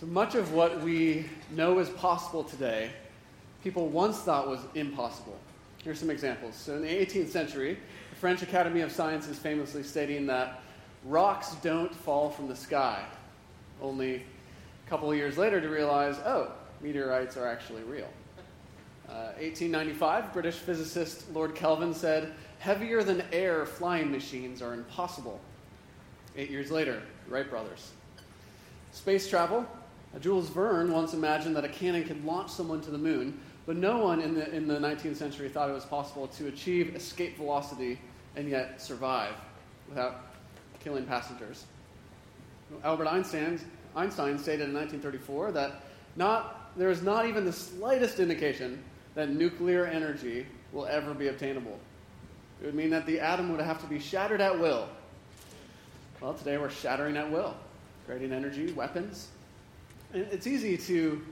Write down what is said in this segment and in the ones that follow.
So much of what we know is possible today, people once thought was impossible. Here's some examples. So, in the 18th century, the French Academy of Sciences famously stating that rocks don't fall from the sky. Only a couple of years later to realize, oh, meteorites are actually real. Uh, 1895, British physicist Lord Kelvin said, heavier than air flying machines are impossible. Eight years later, Wright brothers. Space travel, Jules Verne once imagined that a cannon could launch someone to the moon, but no one in the, in the 19th century thought it was possible to achieve escape velocity and yet survive without killing passengers. Albert Einstein, Einstein stated in 1934 that not, there is not even the slightest indication that nuclear energy will ever be obtainable. It would mean that the atom would have to be shattered at will. Well, today we're shattering at will, creating energy, weapons, it's easy to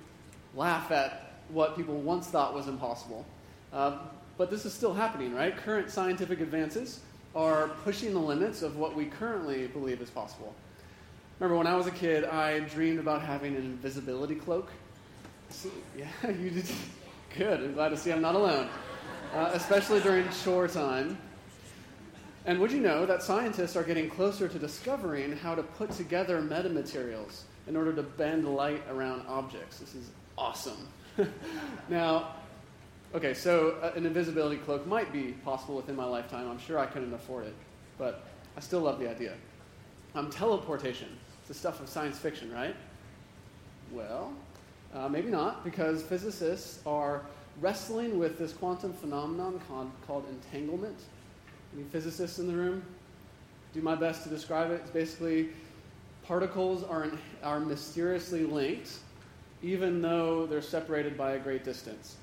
laugh at what people once thought was impossible. Uh, but this is still happening, right? Current scientific advances are pushing the limits of what we currently believe is possible. Remember, when I was a kid, I dreamed about having an invisibility cloak. So, yeah, you did. Good. I'm glad to see I'm not alone, uh, especially during chore time. And would you know that scientists are getting closer to discovering how to put together metamaterials in order to bend light around objects. This is awesome. now, okay, so uh, an invisibility cloak might be possible within my lifetime. I'm sure I couldn't afford it, but I still love the idea. Um, teleportation. It's the stuff of science fiction, right? Well, uh, maybe not, because physicists are wrestling with this quantum phenomenon called, called entanglement. Any physicists in the room? Do my best to describe it. It's basically particles are, are mysteriously linked, even though they're separated by a great distance.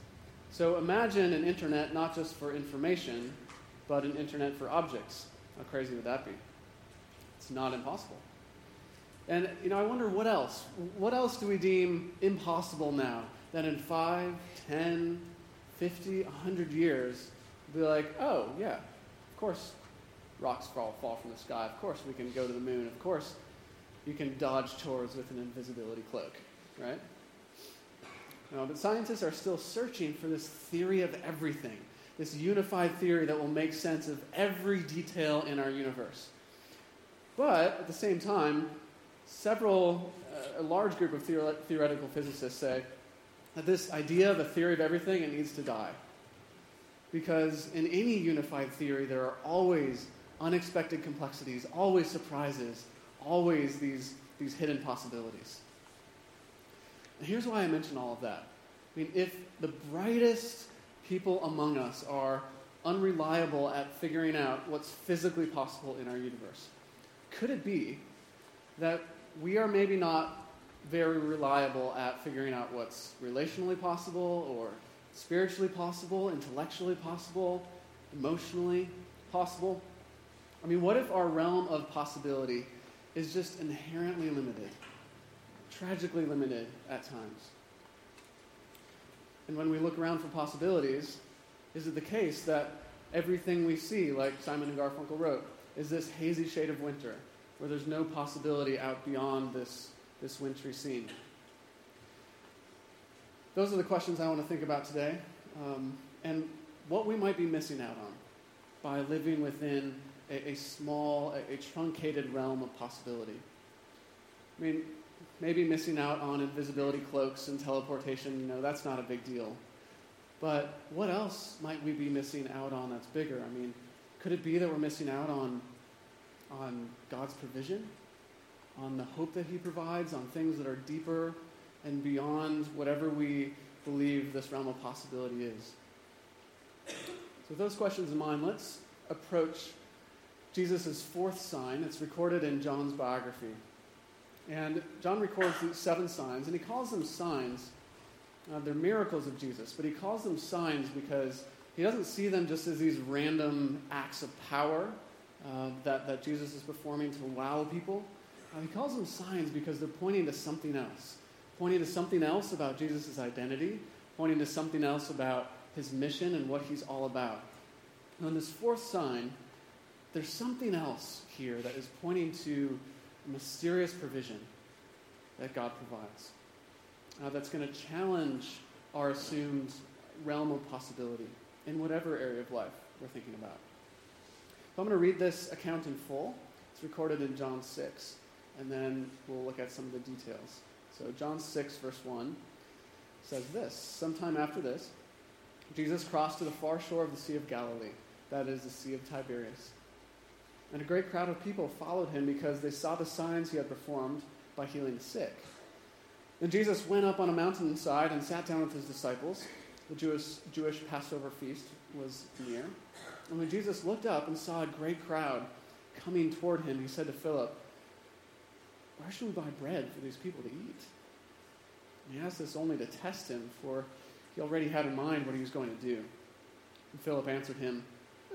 So imagine an internet not just for information, but an internet for objects. How crazy would that be? It's not impossible. And you know, I wonder what else? What else do we deem impossible now that in 5, 10, 50, 100 years we'll be like, oh, yeah, of course rocks fall, fall from the sky. Of course we can go to the moon. Of course you can dodge chores with an invisibility cloak, right? No, but scientists are still searching for this theory of everything, this unified theory that will make sense of every detail in our universe. But at the same time, several, uh, a large group of theore- theoretical physicists say that this idea of a theory of everything, it needs to die. Because in any unified theory, there are always unexpected complexities, always surprises, always these, these hidden possibilities. And here's why I mention all of that. I mean, if the brightest people among us are unreliable at figuring out what's physically possible in our universe, could it be that we are maybe not very reliable at figuring out what's relationally possible or spiritually possible, intellectually possible, emotionally possible? I mean, what if our realm of possibility is just inherently limited, tragically limited at times. And when we look around for possibilities, is it the case that everything we see, like Simon and Garfunkel wrote, is this hazy shade of winter, where there's no possibility out beyond this, this wintry scene? Those are the questions I want to think about today, um, and what we might be missing out on by living within a, a small, a, a truncated realm of possibility. I mean, maybe missing out on invisibility cloaks and teleportation, you know, that's not a big deal. But what else might we be missing out on that's bigger? I mean, could it be that we're missing out on, on God's provision? On the hope that He provides, on things that are deeper and beyond whatever we believe this realm of possibility is? So, with those questions in mind, let's approach Jesus' fourth sign. It's recorded in John's biography. And John records these seven signs, and he calls them signs. Uh, they're miracles of Jesus, but he calls them signs because he doesn't see them just as these random acts of power uh, that, that Jesus is performing to wow people. Uh, he calls them signs because they're pointing to something else, pointing to something else about Jesus' identity, pointing to something else about his mission and what he's all about. And this fourth sign there's something else here that is pointing to a mysterious provision. that God provides. Uh, that's going to challenge our assumed realm of possibility in whatever area of life we're thinking about. So I'm going to read this account in full. It's recorded in John 6, and then we'll look at some of the details. So, John 6, verse 1 says this Sometime after this, Jesus crossed to the far shore of the Sea of Galilee, that is, the Sea of Tiberias. And a great crowd of people followed him because they saw the signs he had performed by healing the sick. Then Jesus went up on a mountainside and sat down with his disciples. The Jewish, Jewish Passover feast was near. And when Jesus looked up and saw a great crowd coming toward him, he said to Philip, Where should we buy bread for these people to eat? And he asked this only to test him, for he already had in mind what he was going to do. And Philip answered him,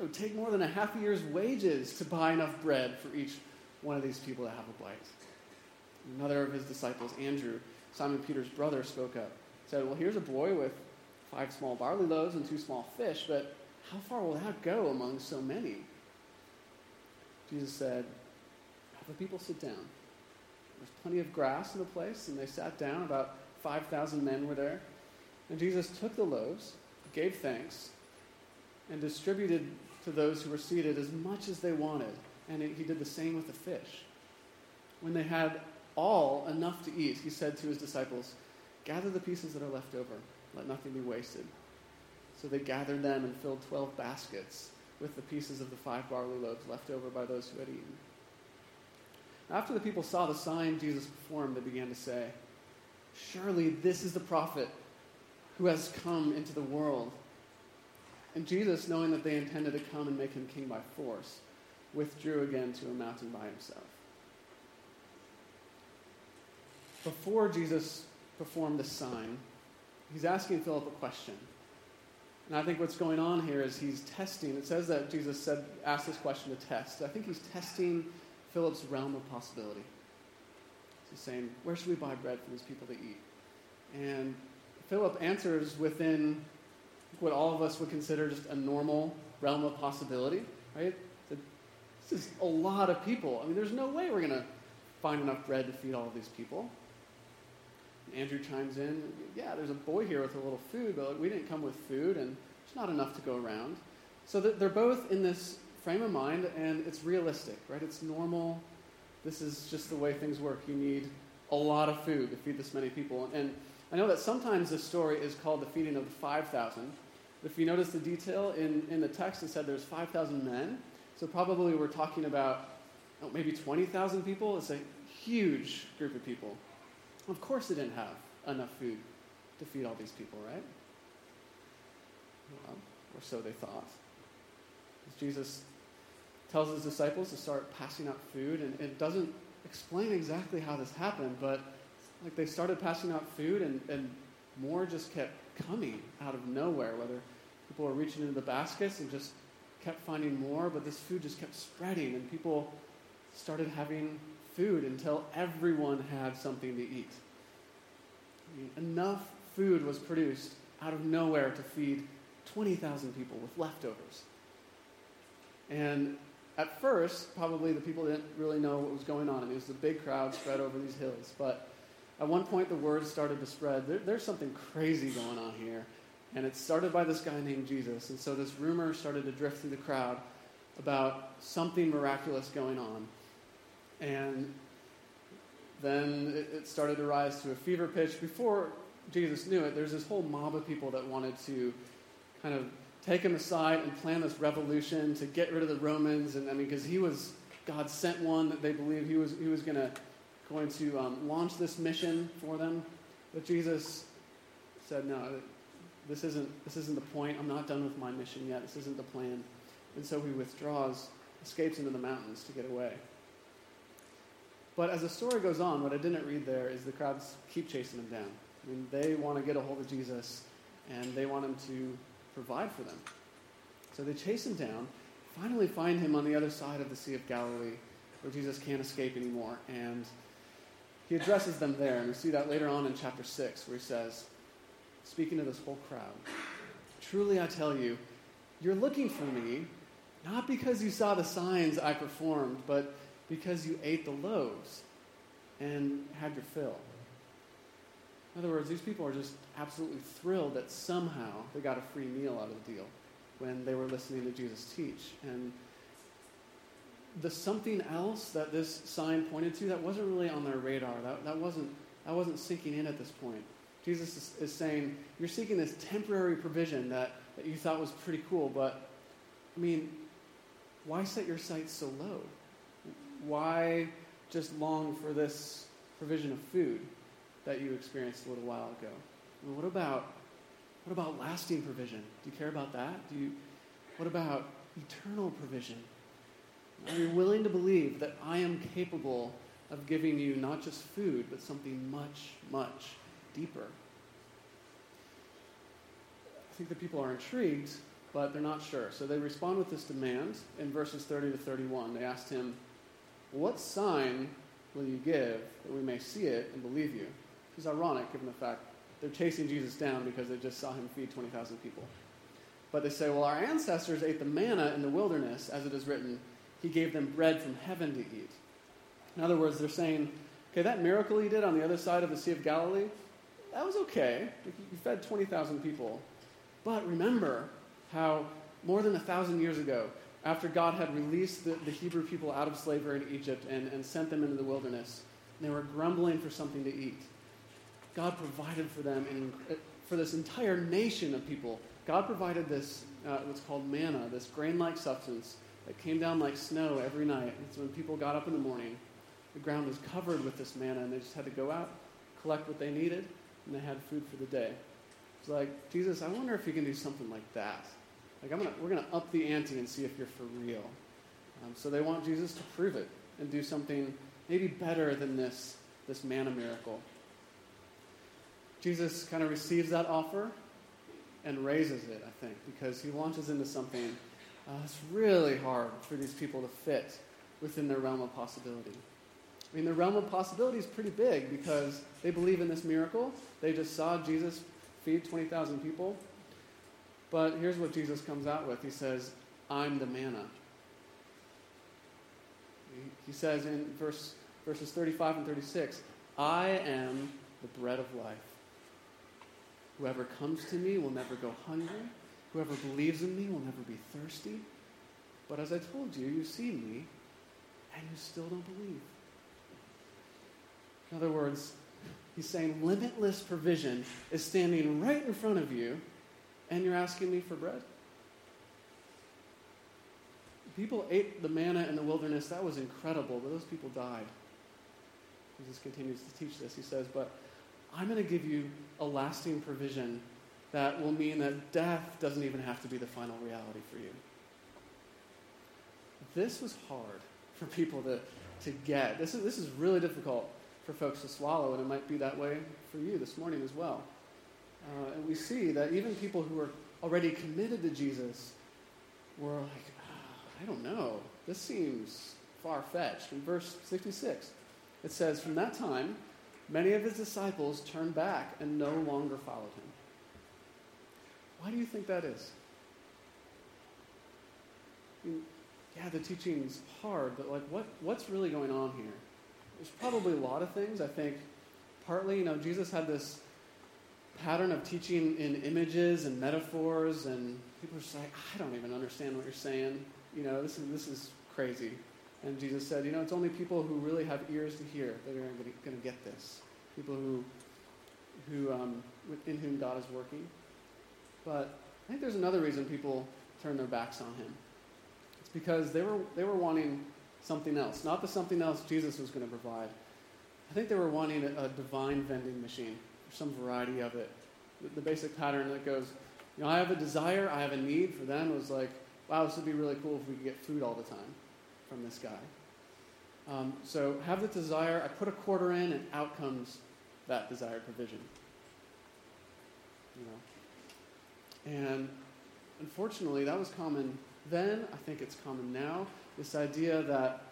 It would take more than a half a year's wages to buy enough bread for each one of these people to have a bite. Another of his disciples, Andrew, Simon Peter's brother, spoke up. Said, Well, here's a boy with five small barley loaves and two small fish, but how far will that go among so many? Jesus said, Have the people sit down. There's plenty of grass in the place, and they sat down. About 5,000 men were there. And Jesus took the loaves, gave thanks, and distributed to those who were seated as much as they wanted. And he did the same with the fish. When they had all enough to eat, he said to his disciples, Gather the pieces that are left over, let nothing be wasted. So they gathered them and filled twelve baskets with the pieces of the five barley loaves left over by those who had eaten. After the people saw the sign Jesus performed, they began to say, Surely this is the prophet who has come into the world. And Jesus, knowing that they intended to come and make him king by force, withdrew again to a mountain by himself. Before Jesus performed the sign, he's asking Philip a question. And I think what's going on here is he's testing. It says that Jesus said, asked this question to test. I think he's testing Philip's realm of possibility. He's saying, Where should we buy bread for these people to eat? And Philip answers within what all of us would consider just a normal realm of possibility, right? This is a lot of people. I mean, there's no way we're going to find enough bread to feed all of these people. Andrew chimes in, yeah, there's a boy here with a little food, but we didn't come with food, and there's not enough to go around. So they're both in this frame of mind, and it's realistic, right? It's normal. This is just the way things work. You need a lot of food to feed this many people. And I know that sometimes this story is called the feeding of the 5,000. If you notice the detail in, in the text, it said there's 5,000 men. So probably we're talking about oh, maybe 20,000 people. It's a huge group of people. Of course, they didn't have enough food to feed all these people, right? Well, or so they thought. Jesus tells his disciples to start passing out food, and it doesn't explain exactly how this happened, but like they started passing out food, and, and more just kept coming out of nowhere, whether people were reaching into the baskets and just kept finding more, but this food just kept spreading, and people started having food until everyone had something to eat. I mean, enough food was produced out of nowhere to feed 20,000 people with leftovers. And at first, probably the people didn't really know what was going on. I mean, it was a big crowd spread over these hills. But at one point, the word started to spread there, there's something crazy going on here. And it started by this guy named Jesus. And so this rumor started to drift through the crowd about something miraculous going on. And then it started to rise to a fever pitch. Before Jesus knew it, there's this whole mob of people that wanted to kind of take him aside and plan this revolution to get rid of the Romans. And I mean, because he was God sent one that they believed he was he was gonna going to um, launch this mission for them. But Jesus said, "No, this isn't this isn't the point. I'm not done with my mission yet. This isn't the plan." And so he withdraws, escapes into the mountains to get away. But as the story goes on, what I didn't read there is the crowds keep chasing him down. I mean, they want to get a hold of Jesus, and they want him to provide for them. So they chase him down, finally find him on the other side of the Sea of Galilee, where Jesus can't escape anymore. And he addresses them there. And we see that later on in chapter 6, where he says, speaking to this whole crowd, Truly I tell you, you're looking for me, not because you saw the signs I performed, but because you ate the loaves. and had your fill. In other words, these people are just absolutely thrilled that somehow they got a free meal out of the deal when they were listening to Jesus teach. And the something else that this sign pointed to that wasn't really on their radar, that, that, wasn't, that wasn't sinking in at this point. Jesus is, is saying, You're seeking this temporary provision that, that you thought was pretty cool, but I mean, why set your sights so low? Why just long for this provision of food that you experienced a little while ago? I mean, what about what about lasting provision? Do you care about that? Do you what about eternal provision? Are you willing to believe that I am capable of giving you not just food, but something much, much deeper? I think the people are intrigued, but they're not sure. So they respond with this demand in verses 30 to 31. They asked him, What sign will you give that we may see it and believe you? Which is ironic given the fact they're chasing Jesus down because they just saw him feed 20,000 people. But they say, Well, our ancestors ate the manna in the wilderness, as it is written, He gave them bread from heaven to eat. In other words, they're saying, Okay, that miracle he did on the other side of the Sea of Galilee, that was okay. He fed 20,000 people. But remember how more than a thousand years ago, after God had released the, the Hebrew people out of slavery in Egypt and, and sent them into the wilderness, they were grumbling for something to eat. God provided for them, and for this entire nation of people, God provided this, uh, what's called manna, this grain like substance that came down like snow every night. And so when people got up in the morning, the ground was covered with this manna, and they just had to go out, collect what they needed, and they had food for the day. It's like, Jesus, I wonder if you can do something like that. Like, I'm gonna, we're going to up the ante and see if you're for real. Um, so they want Jesus to prove it and do something maybe better than this, this manna miracle. Jesus kind of receives that offer and raises it, I think, because he launches into something uh, that's really hard for these people to fit within their realm of possibility. I mean, the realm of possibility is pretty big because they believe in this miracle. They just saw Jesus feed 20,000 people. But here's what Jesus comes out with He says, I'm the manna. He says in verse, verses 35 and 36, I am the bread of life. Whoever comes to me will never go hungry. Whoever believes in me will never be thirsty. But as I told you, you see me, and you still don't believe. In other words, he's saying limitless provision is standing right in front of you, and you're asking me for bread? People ate the manna in the wilderness. That was incredible, but those people died. Jesus continues to teach this. He says, But I'm going to give you a lasting provision that will mean that death doesn't even have to be the final reality for you. This was hard for people to, to get. This is, this is really difficult for folks to swallow, and it might be that way for you this morning as well. Uh, and we see that even people who are already committed to Jesus were like, oh, I don't know. This seems far fetched. In verse 66, it says, From that time, many of his disciples turned back and no longer followed him. Why do you think that is? I mean, yeah, the teaching's hard, but like, what, what's really going on here? There's probably a lot of things. I think partly, you know, Jesus had this pattern of teaching in images and metaphors, and people are just like, I don't even understand what you're saying. You know, this is, this is crazy. And Jesus said, you know, it's only people who really have ears to hear that are going to get this. People who, who um, in whom God is working. But I think there's another reason people turn their backs on him. It's because they were, they were wanting something else, not the something else Jesus was going to provide. I think they were wanting a, a divine vending machine, or some variety of it. The, the, basic pattern that goes, you know, I have a desire, I have a need for them was like, wow, this would be really cool if we could get food all the time from this guy. Um, so have the desire, I put a quarter in, and out comes that desired provision. You know? And unfortunately, that was common then. I think it's common now. This idea that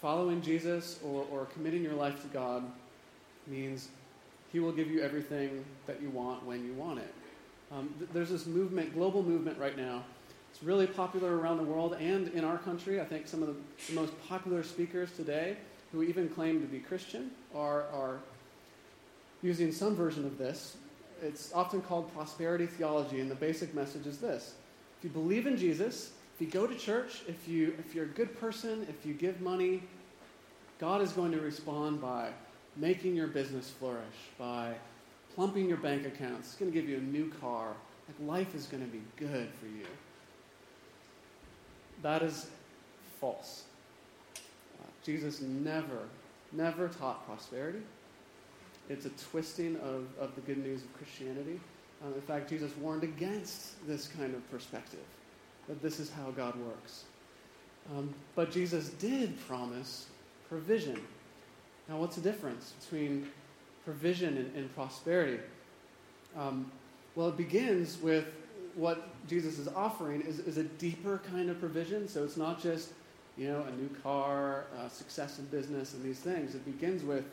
following Jesus or, or committing your life to God means He will give you everything that you want when you want it. Um, th- there's this movement, global movement right now. It's really popular around the world and in our country. I think some of the, the most popular speakers today who even claim to be Christian are, are using some version of this. It's often called prosperity theology, and the basic message is this if you believe in Jesus, if you go to church, if, you, if you're a good person, if you give money, God is going to respond by making your business flourish, by plumping your bank accounts. It's going to give you a new car. Like life is going to be good for you. That is false. Uh, Jesus never, never taught prosperity. It's a twisting of, of the good news of Christianity. Um, in fact, Jesus warned against this kind of perspective, that this is how God works. Um, but Jesus did promise provision. Now, what's the difference between provision and, and prosperity? Um, well, it begins with what Jesus is offering is, is a deeper kind of provision. So it's not just, you know, a new car, uh, success in business, and these things. It begins with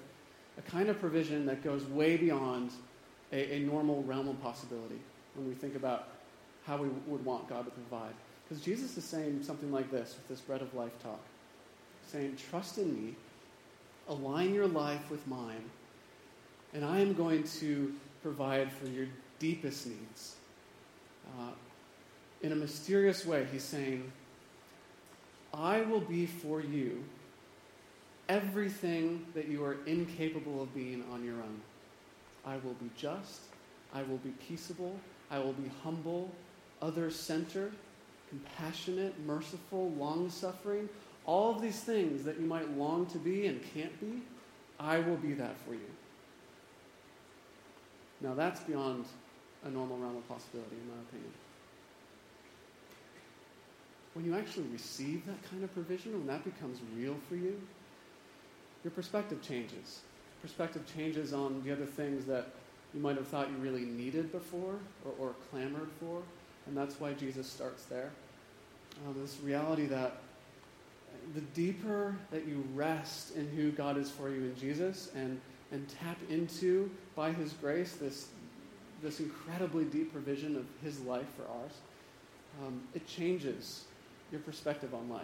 a kind of provision that goes way beyond a, a normal realm of possibility when we think about how we would want God to provide. Because Jesus is saying something like this with this bread of life talk saying, Trust in me, align your life with mine, and I am going to provide for your deepest needs. Uh, in a mysterious way, he's saying, I will be for you everything that you are incapable of being on your own. I will be just, I will be peaceable, I will be humble, other centered, compassionate, merciful, long suffering. All of these things that you might long to be and can't be, I will be that for you. Now, that's beyond a normal realm of possibility, in my opinion. When you actually receive that kind of provision, when that becomes real for you, your perspective changes. Perspective changes on the other things that you might have thought you really needed before or, or clamored for. And that's why Jesus starts there. Um, this reality that the deeper that you rest in who God is for you in Jesus and, and tap into, by His grace, this, this incredibly deep provision of His life for ours, um, it changes your perspective on life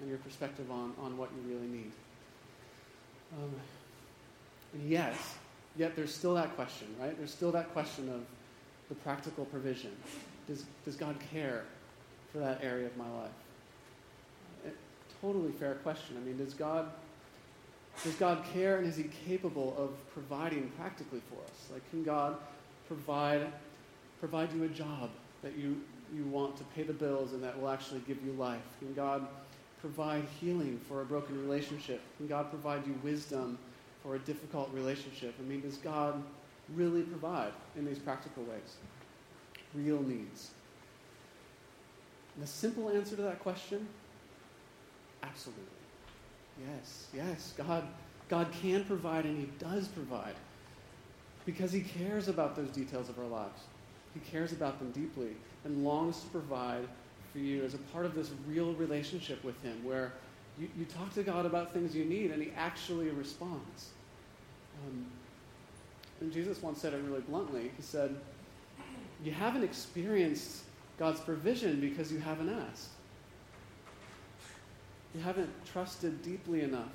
and your perspective on, on what you really need. Um, yes, yet there's still that question, right? There's still that question of the practical provision. Does, does God care for that area of my life? A totally fair question. I mean, does God does God care and is he capable of providing practically for us? Like can God provide provide you a job that you you want to pay the bills and that will actually give you life? Can God provide healing for a broken relationship? Can God provide you wisdom for a difficult relationship? I mean, does God really provide in these practical ways? Real needs. And the simple answer to that question absolutely. Yes, yes, God, God can provide and He does provide because He cares about those details of our lives. He cares about them deeply and longs to provide for you as a part of this real relationship with Him where you, you talk to God about things you need and He actually responds. Um, and Jesus once said it really bluntly. He said, You haven't experienced God's provision because you haven't asked. You haven't trusted deeply enough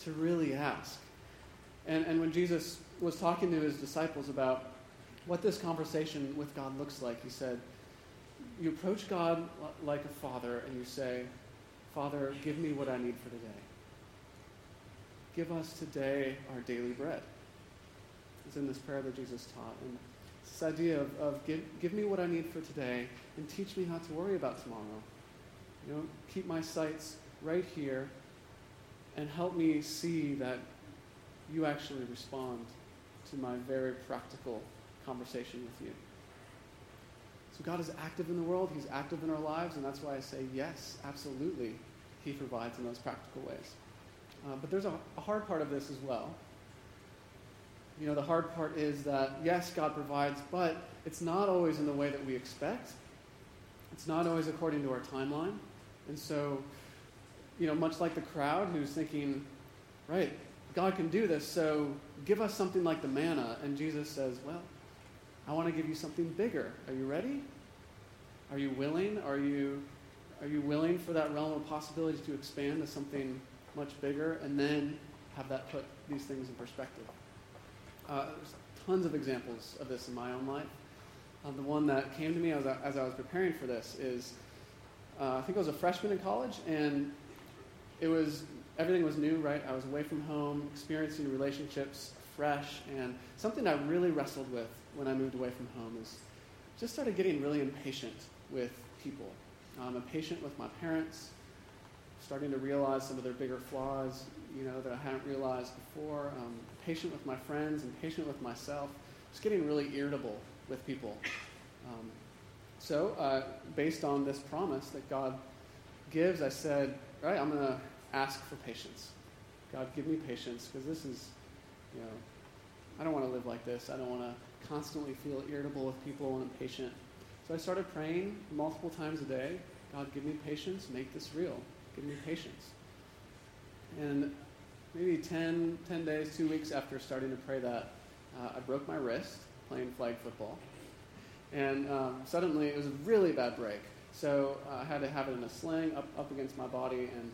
to really ask. And, and when Jesus was talking to his disciples about what this conversation with God looks like, he said, You approach God like a father and you say, Father, give me what I need for today. Give us today our daily bread. It's in this prayer that Jesus taught. And this idea of, of give, give me what I need for today and teach me how to worry about tomorrow. You know, keep my sights right here and help me see that you actually respond to my very practical conversation with you. So God is active in the world, He's active in our lives, and that's why I say yes, absolutely, He provides in those practical ways. Uh, but there's a, a hard part of this as well. You know, the hard part is that, yes, God provides, but it's not always in the way that we expect. It's not always according to our timeline. And so, you know, much like the crowd who's thinking, right, God can do this, so give us something like the manna. And Jesus says, well, I want to give you something bigger. Are you ready? Are you willing? Are you, are you willing for that realm of possibilities to expand to something much bigger, and then have that put these things in perspective. Uh, there's tons of examples of this in my own life. Uh, the one that came to me as I, as I was preparing for this is uh, I think I was a freshman in college, and it was everything was new, right? I was away from home, experiencing relationships fresh, and something I really wrestled with when I moved away from home is just started getting really impatient with people. I'm impatient with my parents, starting to realize some of their bigger flaws, you know, that I hadn't realized before. Um, patient with my friends and patient with myself. Just getting really irritable with people. Um, so, uh, based on this promise that God gives, I said, all right, I'm going to ask for patience. God, give me patience because this is, you know, I don't want to live like this. I don't want to constantly feel irritable with people and impatient. So I started praying multiple times a day God, give me patience, make this real. Give me patience. And maybe 10, 10 days, two weeks after starting to pray that, uh, I broke my wrist playing flag football. And um, suddenly it was a really bad break. So uh, I had to have it in a sling up, up against my body. And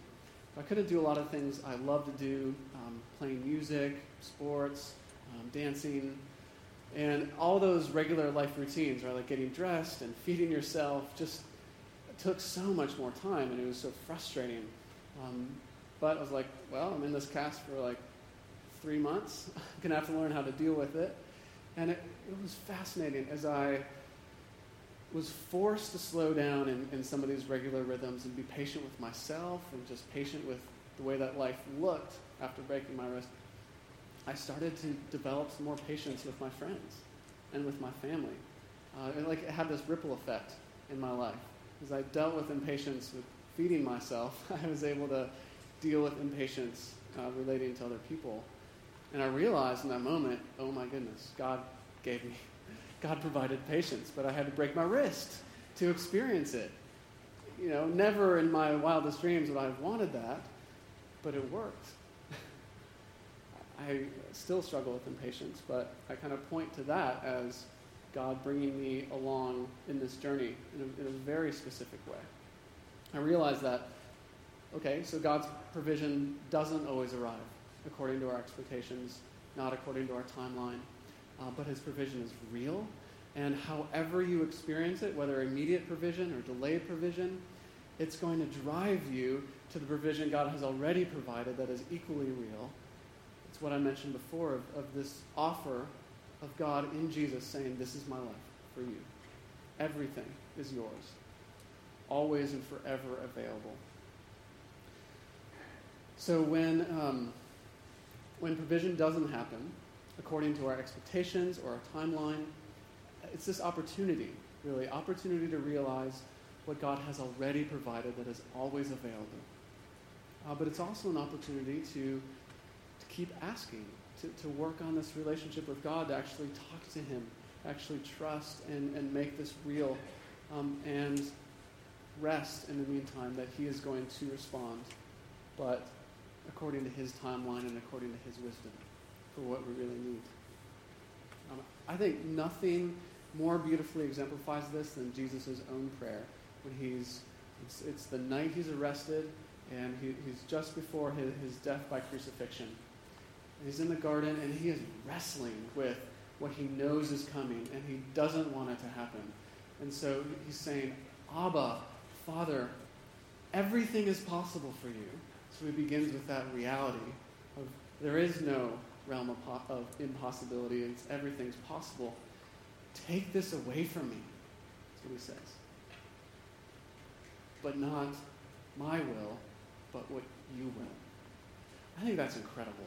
I couldn't do a lot of things I love to do um, playing music, sports, um, dancing, and all those regular life routines, right? Like getting dressed and feeding yourself, just took so much more time and it was so frustrating. Um, but I was like, well, I'm in this cast for like three months. I'm going to have to learn how to deal with it. And it, it was fascinating as I was forced to slow down in, in some of these regular rhythms and be patient with myself and just patient with the way that life looked after breaking my wrist. I started to develop some more patience with my friends and with my family. Uh, and like it had this ripple effect in my life. As I dealt with impatience with feeding myself, I was able to deal with impatience uh, relating to other people. And I realized in that moment, oh my goodness, God gave me, God provided patience, but I had to break my wrist to experience it. You know, never in my wildest dreams would I have wanted that, but it worked. I still struggle with impatience, but I kind of point to that as God bringing me along in this journey in a, in a very specific way. I realize that, okay, so God's provision doesn't always arrive according to our expectations, not according to our timeline, uh, but His provision is real. And however you experience it, whether immediate provision or delayed provision, it's going to drive you to the provision God has already provided that is equally real. It's what I mentioned before of, of this offer of God in Jesus saying, This is my life for you. Everything is yours, always and forever available. So when, um, when provision doesn't happen according to our expectations or our timeline, it's this opportunity, really, opportunity to realize what God has already provided that is always available. Uh, but it's also an opportunity to, to keep asking, to, to work on this relationship with God, to actually talk to Him, actually trust and, and make this real, um, and rest in the meantime that He is going to respond, but according to His timeline and according to His wisdom for what we really need. Um, I think nothing more beautifully exemplifies this than Jesus' own prayer when he's, it's, it's the night he's arrested and he, he's just before his, his death by crucifixion. He's in the garden and he is wrestling with what he knows is coming and he doesn't want it to happen. And so he's saying, Abba, Father, everything is possible for you. So he begins with that reality of there is no realm of, of impossibility. It's everything's possible. Take this away from me. That's what he says. But not my will, but what you will. I think that's incredible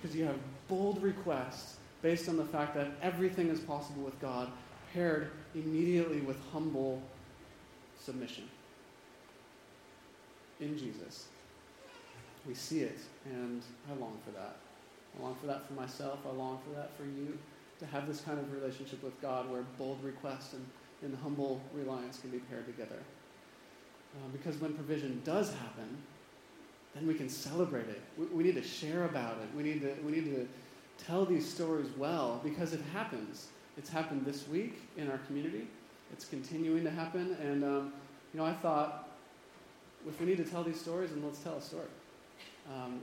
because you have bold requests based on the fact that everything is possible with God, paired immediately with humble submission in Jesus. We see it, and I long for that. I long for that for myself. I long for that for you to have this kind of relationship with God where bold request and, and humble reliance can be paired together. Uh, because when provision does happen, then we can celebrate it. We, we need to share about it. We need to, we need to tell these stories well because it happens. It's happened this week in our community. It's continuing to happen. And, um, you know, I thought if we need to tell these stories, then let's tell a story. Um,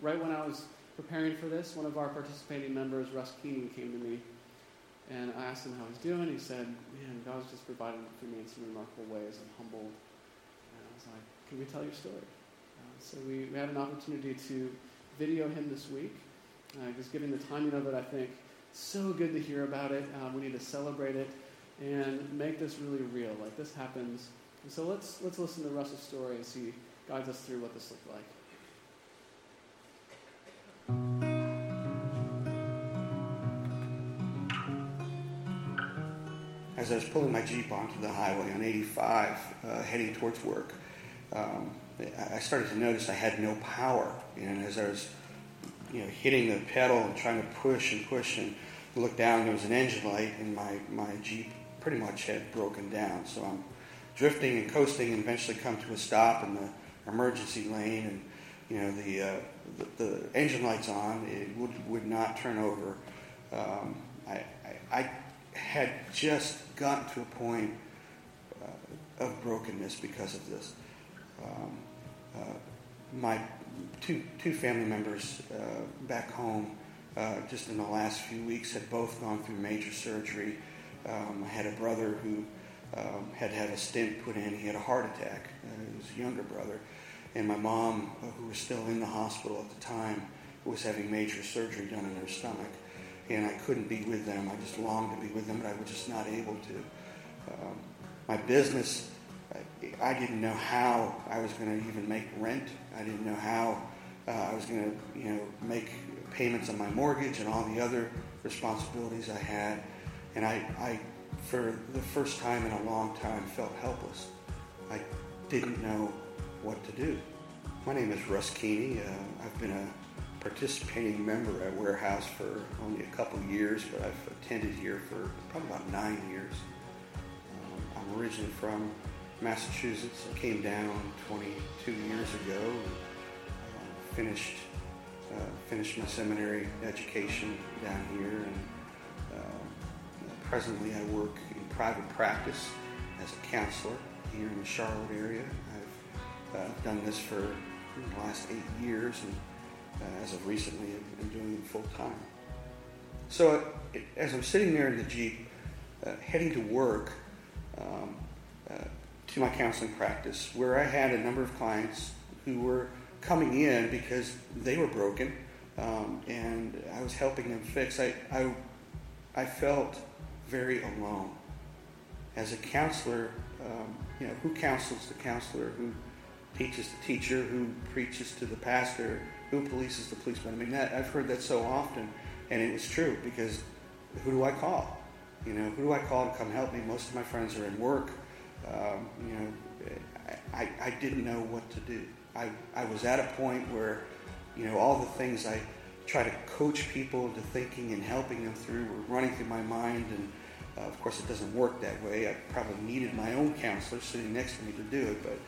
right when I was preparing for this, one of our participating members, Russ Keeney, came to me and I asked him how he's doing. He said, Man, God's just provided for me in some remarkable ways. I'm humbled. And I was like, Can we tell your story? Uh, so we, we, had an opportunity to video him this week. Uh, just given the timing of it, I think so good to hear about it. Uh, we need to celebrate it and make this really real. Like this happens. And so let's let's listen to Russ's story and see guides us through what this looked like. As I was pulling my Jeep onto the highway on 85, uh, heading towards work, um, I started to notice I had no power. And as I was, you know, hitting the pedal and trying to push and push and look down, there was an engine light, and my, my Jeep pretty much had broken down. So I'm drifting and coasting, and eventually come to a stop in the emergency lane, and you know the uh, the, engine light's on. It would would not turn over. Um, I, I, I had just gotten to a point uh, of brokenness because of this. Um, uh, my two, two family members uh, back home, uh, just in the last few weeks, had both gone through major surgery. Um, I had a brother who um, had had a stent put in. He had a heart attack. Uh, a younger brother. And my mom, who was still in the hospital at the time, was having major surgery done in her stomach and I couldn't be with them. I just longed to be with them, but I was just not able to. Um, my business, I, I, didn't know how I was going to even make rent. I didn't know how uh, I was going to, you know, make payments on my mortgage and all the other responsibilities I had. And I, I, for the first time in a long time, felt helpless. I didn't know what to do. My name is Russ Keeney. Uh, I've been a participating member at Warehouse for only a couple years, but I've attended here for probably about nine years. Um, I'm originally from Massachusetts. I came down 22 years ago and uh, finished uh, finished my seminary education down here, and uh, presently I work in private practice as a counselor here in the Charlotte area. Uh, done this for the last eight years and uh, as of recently, I've been doing it full time. So it, as I'm sitting there in the Jeep, uh, heading to work, um, uh, to my counseling practice, where I had a number of clients who were coming in because they were broken, um, and I was helping them fix. I, I, I felt very alone. As a counselor, um, you know, who counsels the counselor? Who teaches the teacher? Who preaches to the pastor? who polices the policeman? I mean, that, I've heard that so often, and it was true because who do I call? You know, who do I call to come help me? Most of my friends are in work. Um, you know, I, I didn't know what to do. I, I was at a point where, you know, all the things I try to coach people into thinking and helping them through were running through my mind. And uh, of course, it doesn't work that way. I probably needed my own counselor sitting next to me to do it. But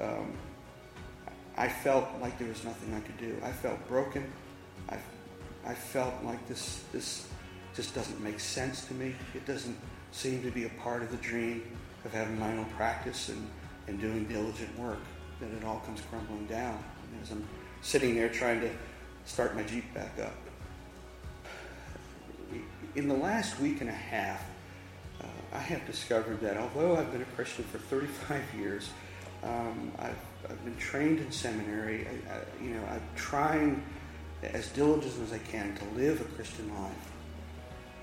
um, I felt like there was nothing I could do. I felt broken. I, I felt like this, this just doesn't make sense to me. It doesn't seem to be a part of the dream of having my own practice and, and doing diligent work. That it all comes crumbling down as I'm sitting there trying to start my Jeep back up. In the last week and a half, uh, I have discovered that although I've been a Christian for 35 years, um, I've I've been trained in seminary. I, I, you know, I'm trying as diligent as I can to live a Christian life.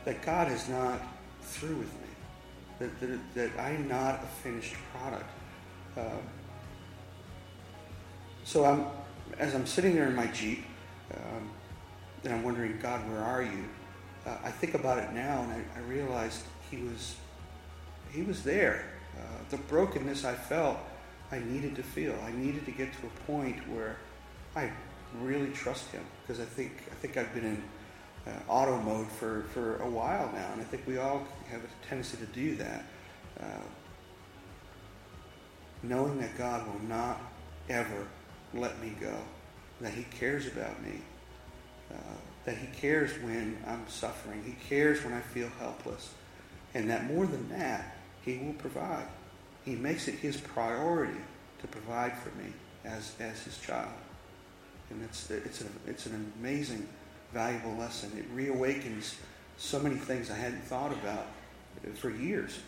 That God is not through with me. That, that, that I'm not a finished product. Uh, so I'm, as I'm sitting there in my Jeep, um, and I'm wondering, God, where are you? Uh, I think about it now, and I, I realized He was, He was there. Uh, the brokenness I felt I needed to feel. I needed to get to a point where I really trust him because I think I think I've been in uh, auto mode for, for a while now, and I think we all have a tendency to do that. Uh, knowing that God will not ever let me go, that He cares about me, uh, that He cares when I'm suffering, He cares when I feel helpless, and that more than that, He will provide. He makes it his priority to provide for me as, as his child. And it's, it's, a, it's an amazing, valuable lesson. It reawakens so many things I hadn't thought about for years.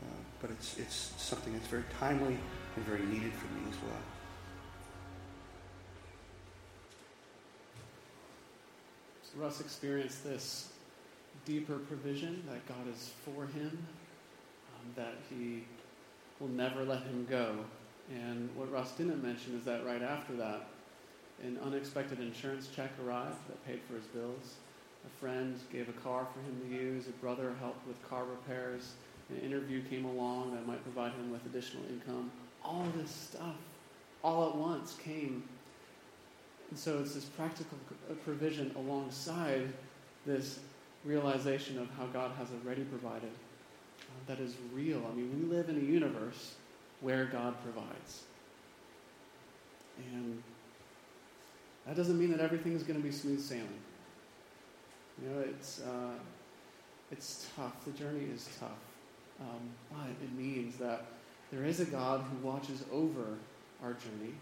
Uh, but it's, it's something that's very timely and very needed for me as well. So Russ experienced this deeper provision that God is for him, um, that he will never let him go. And what Russ didn't mention is that right after that, an unexpected insurance check arrived that paid for his bills. A friend gave a car for him to use. A brother helped with car repairs. An interview came along that might provide him with additional income. All this stuff, all at once, came. And so it's this practical provision alongside this realization of how God has already provided uh, that is real. I mean, we live in a universe where God provides. And that doesn't mean that everything is going to be smooth sailing. You know, it's, uh, it's tough. The journey is tough. Um, but it means that there is a God who watches over our journey,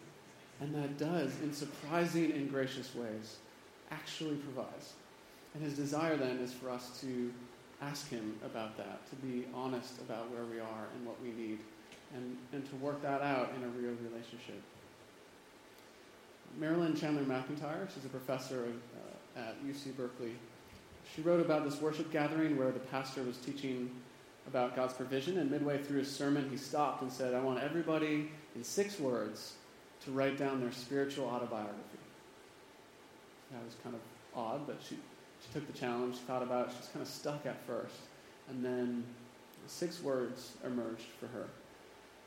and that does, in surprising and gracious ways, actually provides. And his desire then is for us to ask him about that, to be honest about where we are and what we need, and, and to work that out in a real relationship. Marilyn Chandler McEntyre, she's a professor uh, at UC Berkeley. She wrote about this worship gathering where the pastor was teaching about God's provision, and midway through his sermon, he stopped and said, I want everybody in six words to write down their spiritual autobiography. That was kind of odd, but she took the challenge, thought about it, she was kind of stuck at first. And then six words emerged for her.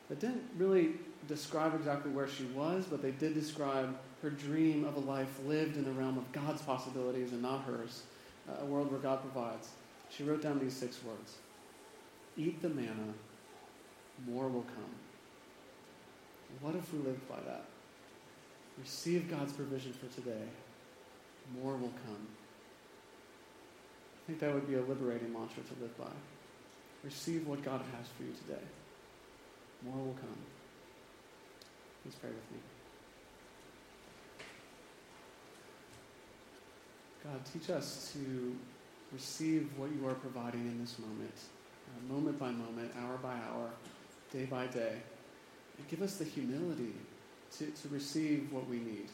That didn't really describe exactly where she was, but they did describe her dream of a life lived in the realm of God's possibilities and not hers, a world where God provides. She wrote down these six words Eat the manna, more will come. What if we lived by that? Receive God's provision for today, more will come. I think that would be a liberating mantra to live by. Receive what God has for you today. More will come. Please pray with me. God, teach us to receive what you are providing in this moment, uh, moment by moment, hour by hour, day by day. And give us the humility to, to receive what we need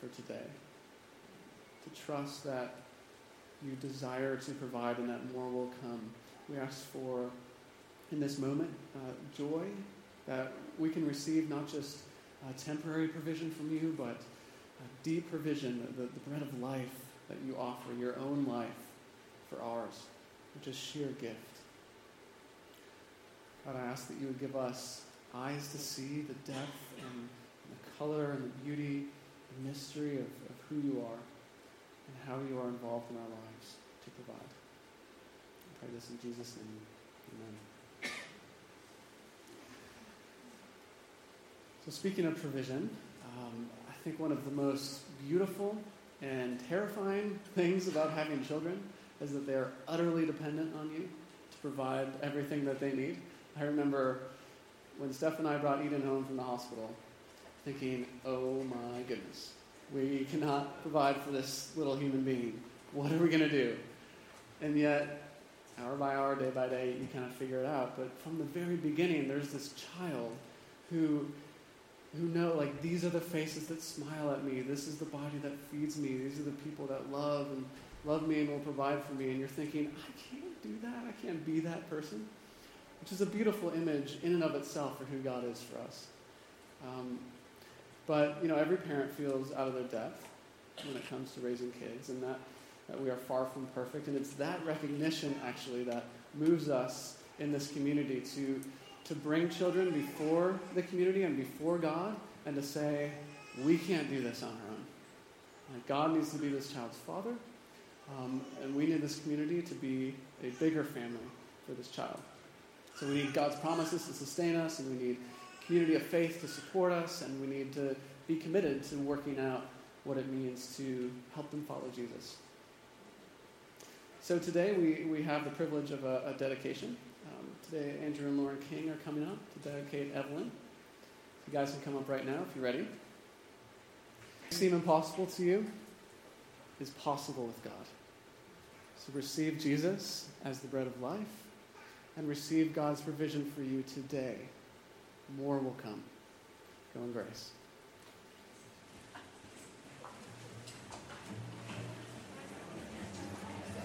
for today. To trust that you desire to provide and that more will come. We ask for, in this moment, uh, joy that we can receive not just temporary provision from you, but deep provision, the, the bread of life that you offer, your own life for ours, which is sheer gift. God, I ask that you would give us eyes to see the depth and, the color and the beauty and mystery of, of who you are and how you are involved in our lives to provide. I pray this in Jesus' name. Amen. So, speaking of provision, um, I think one of the most beautiful and terrifying things about having children is that they are utterly dependent on you to provide everything that they need. I remember when Steph and I brought Eden home from the hospital, thinking, oh my goodness, we cannot provide for this little human being. What are we going to do? And yet, hour by hour, day by day, you kind of figure it out. But from the very beginning, there's this child who who know like these are the faces that smile at me this is the body that feeds me these are the people that love and love me and will provide for me and you're thinking i can't do that i can't be that person which is a beautiful image in and of itself for who god is for us um, but you know every parent feels out of their depth when it comes to raising kids and that, that we are far from perfect and it's that recognition actually that moves us in this community to to bring children before the community and before God and to say, we can't do this on our own. Like God needs to be this child's father, um, and we need this community to be a bigger family for this child. So we need God's promises to sustain us, and we need community of faith to support us, and we need to be committed to working out what it means to help them follow Jesus. So today we, we have the privilege of a, a dedication. Um, today, Andrew and Lauren King are coming up to dedicate Evelyn. You guys can come up right now if you're ready. seem impossible to you is possible with God. So receive Jesus as the bread of life and receive God's provision for you today. More will come. Go in grace.